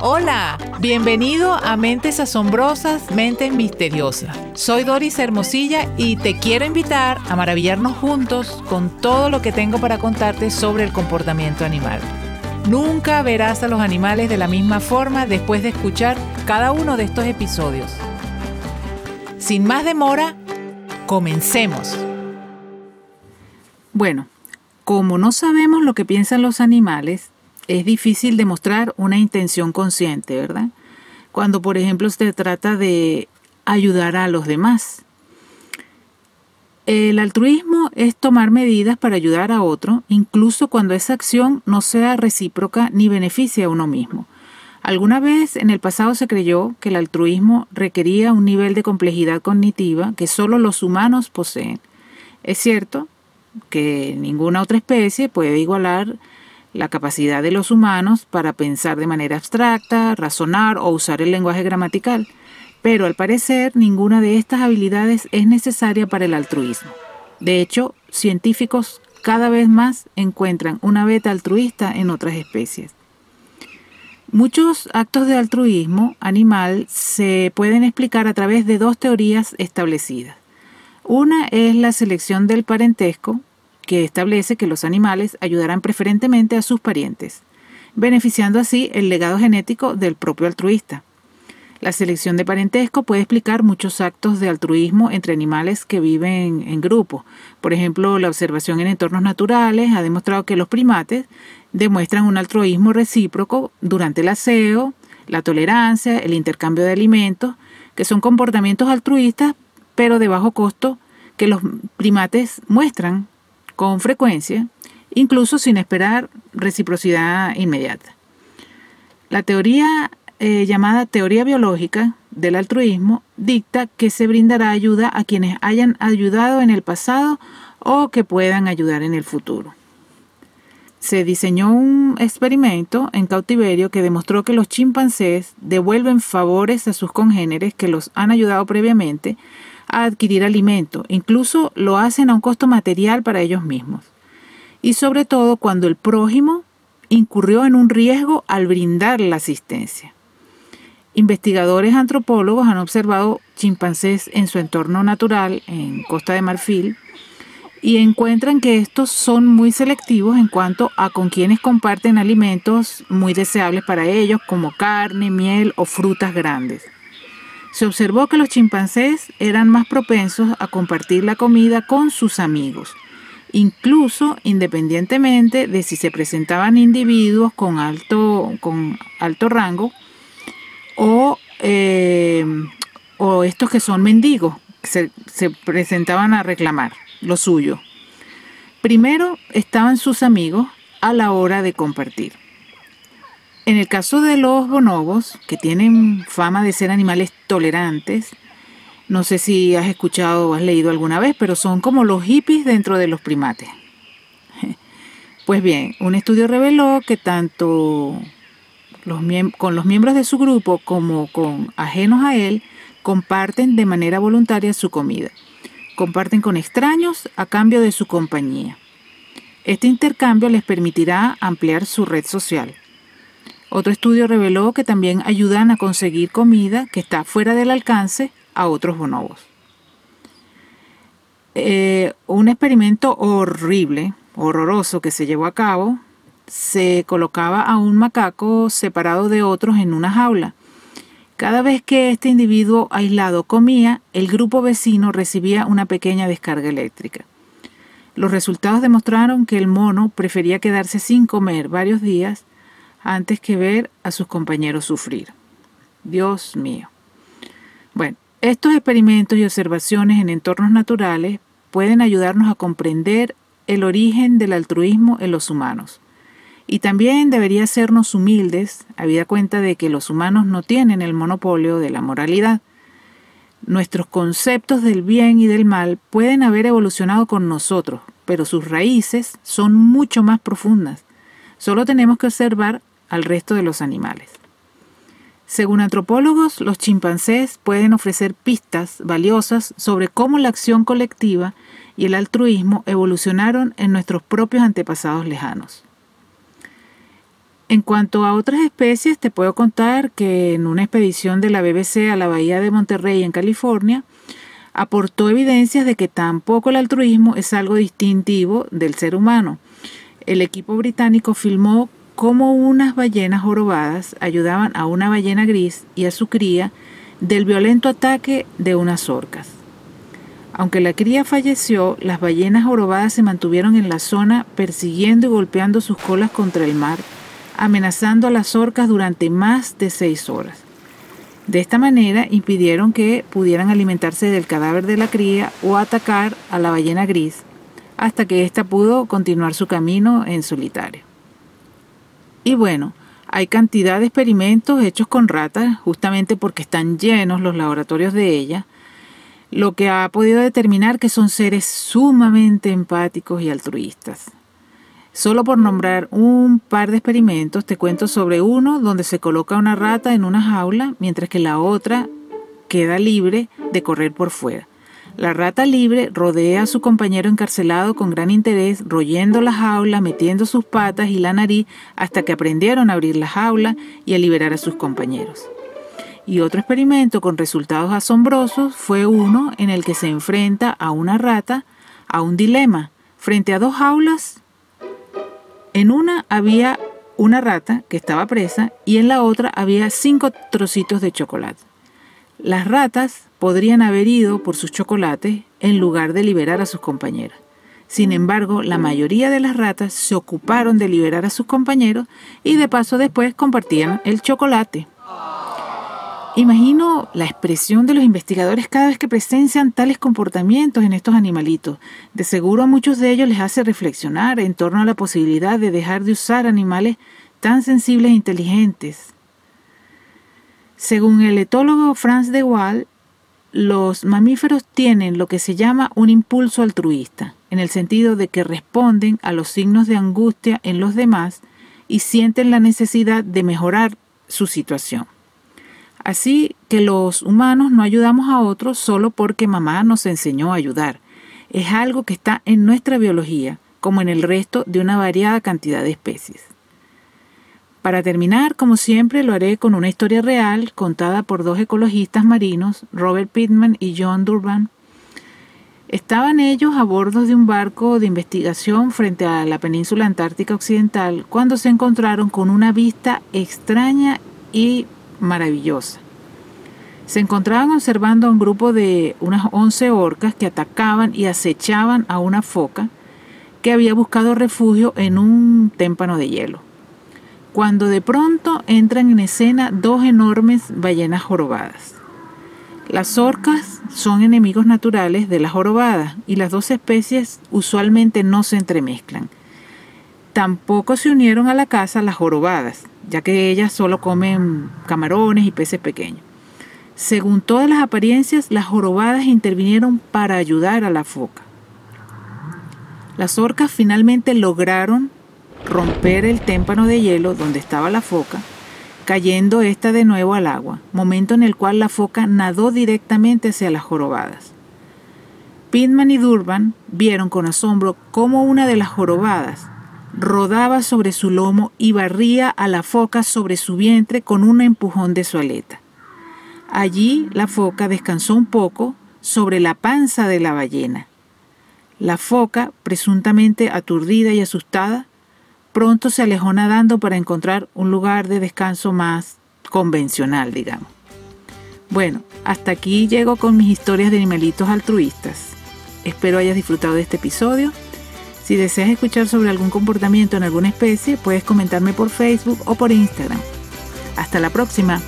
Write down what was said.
Hola, bienvenido a Mentes Asombrosas, Mentes Misteriosas. Soy Doris Hermosilla y te quiero invitar a maravillarnos juntos con todo lo que tengo para contarte sobre el comportamiento animal. Nunca verás a los animales de la misma forma después de escuchar cada uno de estos episodios. Sin más demora, comencemos. Bueno, como no sabemos lo que piensan los animales, es difícil demostrar una intención consciente, ¿verdad? Cuando, por ejemplo, se trata de ayudar a los demás. El altruismo es tomar medidas para ayudar a otro, incluso cuando esa acción no sea recíproca ni beneficia a uno mismo. Alguna vez en el pasado se creyó que el altruismo requería un nivel de complejidad cognitiva que solo los humanos poseen. Es cierto que ninguna otra especie puede igualar la capacidad de los humanos para pensar de manera abstracta, razonar o usar el lenguaje gramatical, pero al parecer ninguna de estas habilidades es necesaria para el altruismo. De hecho, científicos cada vez más encuentran una beta altruista en otras especies. Muchos actos de altruismo animal se pueden explicar a través de dos teorías establecidas. Una es la selección del parentesco, que establece que los animales ayudarán preferentemente a sus parientes, beneficiando así el legado genético del propio altruista. La selección de parentesco puede explicar muchos actos de altruismo entre animales que viven en grupo. Por ejemplo, la observación en entornos naturales ha demostrado que los primates demuestran un altruismo recíproco durante el aseo, la tolerancia, el intercambio de alimentos, que son comportamientos altruistas, pero de bajo costo que los primates muestran con frecuencia, incluso sin esperar reciprocidad inmediata. La teoría eh, llamada teoría biológica del altruismo dicta que se brindará ayuda a quienes hayan ayudado en el pasado o que puedan ayudar en el futuro. Se diseñó un experimento en cautiverio que demostró que los chimpancés devuelven favores a sus congéneres que los han ayudado previamente a adquirir alimento, incluso lo hacen a un costo material para ellos mismos. Y sobre todo cuando el prójimo incurrió en un riesgo al brindar la asistencia. Investigadores antropólogos han observado chimpancés en su entorno natural en Costa de Marfil y encuentran que estos son muy selectivos en cuanto a con quienes comparten alimentos muy deseables para ellos como carne, miel o frutas grandes. Se observó que los chimpancés eran más propensos a compartir la comida con sus amigos, incluso independientemente de si se presentaban individuos con alto, con alto rango o, eh, o estos que son mendigos, se, se presentaban a reclamar lo suyo. Primero estaban sus amigos a la hora de compartir. En el caso de los bonobos, que tienen fama de ser animales tolerantes, no sé si has escuchado o has leído alguna vez, pero son como los hippies dentro de los primates. Pues bien, un estudio reveló que tanto con los miembros de su grupo como con ajenos a él comparten de manera voluntaria su comida. Comparten con extraños a cambio de su compañía. Este intercambio les permitirá ampliar su red social. Otro estudio reveló que también ayudan a conseguir comida que está fuera del alcance a otros bonobos. Eh, un experimento horrible, horroroso que se llevó a cabo, se colocaba a un macaco separado de otros en una jaula. Cada vez que este individuo aislado comía, el grupo vecino recibía una pequeña descarga eléctrica. Los resultados demostraron que el mono prefería quedarse sin comer varios días antes que ver a sus compañeros sufrir. Dios mío. Bueno, estos experimentos y observaciones en entornos naturales pueden ayudarnos a comprender el origen del altruismo en los humanos. Y también debería hacernos humildes, habida cuenta de que los humanos no tienen el monopolio de la moralidad. Nuestros conceptos del bien y del mal pueden haber evolucionado con nosotros, pero sus raíces son mucho más profundas. Solo tenemos que observar al resto de los animales. Según antropólogos, los chimpancés pueden ofrecer pistas valiosas sobre cómo la acción colectiva y el altruismo evolucionaron en nuestros propios antepasados lejanos. En cuanto a otras especies, te puedo contar que en una expedición de la BBC a la bahía de Monterrey en California, aportó evidencias de que tampoco el altruismo es algo distintivo del ser humano. El equipo británico filmó cómo unas ballenas jorobadas ayudaban a una ballena gris y a su cría del violento ataque de unas orcas. Aunque la cría falleció, las ballenas jorobadas se mantuvieron en la zona persiguiendo y golpeando sus colas contra el mar, amenazando a las orcas durante más de seis horas. De esta manera impidieron que pudieran alimentarse del cadáver de la cría o atacar a la ballena gris, hasta que ésta pudo continuar su camino en solitario. Y bueno, hay cantidad de experimentos hechos con ratas, justamente porque están llenos los laboratorios de ellas, lo que ha podido determinar que son seres sumamente empáticos y altruistas. Solo por nombrar un par de experimentos, te cuento sobre uno donde se coloca una rata en una jaula mientras que la otra queda libre de correr por fuera. La rata libre rodea a su compañero encarcelado con gran interés, royendo la jaula, metiendo sus patas y la nariz hasta que aprendieron a abrir la jaula y a liberar a sus compañeros. Y otro experimento con resultados asombrosos fue uno en el que se enfrenta a una rata a un dilema. Frente a dos jaulas, en una había una rata que estaba presa y en la otra había cinco trocitos de chocolate. Las ratas podrían haber ido por sus chocolates en lugar de liberar a sus compañeras. Sin embargo, la mayoría de las ratas se ocuparon de liberar a sus compañeros y de paso después compartían el chocolate. Imagino la expresión de los investigadores cada vez que presencian tales comportamientos en estos animalitos. De seguro a muchos de ellos les hace reflexionar en torno a la posibilidad de dejar de usar animales tan sensibles e inteligentes. Según el etólogo Franz de Waal, los mamíferos tienen lo que se llama un impulso altruista, en el sentido de que responden a los signos de angustia en los demás y sienten la necesidad de mejorar su situación. Así que los humanos no ayudamos a otros solo porque mamá nos enseñó a ayudar. Es algo que está en nuestra biología, como en el resto de una variada cantidad de especies. Para terminar, como siempre, lo haré con una historia real contada por dos ecologistas marinos, Robert Pittman y John Durban. Estaban ellos a bordo de un barco de investigación frente a la península antártica occidental cuando se encontraron con una vista extraña y maravillosa. Se encontraban observando a un grupo de unas 11 orcas que atacaban y acechaban a una foca que había buscado refugio en un témpano de hielo. Cuando de pronto entran en escena dos enormes ballenas jorobadas. Las orcas son enemigos naturales de las jorobadas y las dos especies usualmente no se entremezclan. Tampoco se unieron a la caza las jorobadas, ya que ellas solo comen camarones y peces pequeños. Según todas las apariencias, las jorobadas intervinieron para ayudar a la foca. Las orcas finalmente lograron romper el témpano de hielo donde estaba la foca, cayendo ésta de nuevo al agua, momento en el cual la foca nadó directamente hacia las jorobadas. Pitman y Durban vieron con asombro cómo una de las jorobadas rodaba sobre su lomo y barría a la foca sobre su vientre con un empujón de su aleta. Allí la foca descansó un poco sobre la panza de la ballena. La foca, presuntamente aturdida y asustada, pronto se alejó nadando para encontrar un lugar de descanso más convencional, digamos. Bueno, hasta aquí llego con mis historias de animalitos altruistas. Espero hayas disfrutado de este episodio si deseas escuchar sobre algún comportamiento en alguna especie, puedes comentarme por Facebook o por Instagram. Hasta la próxima.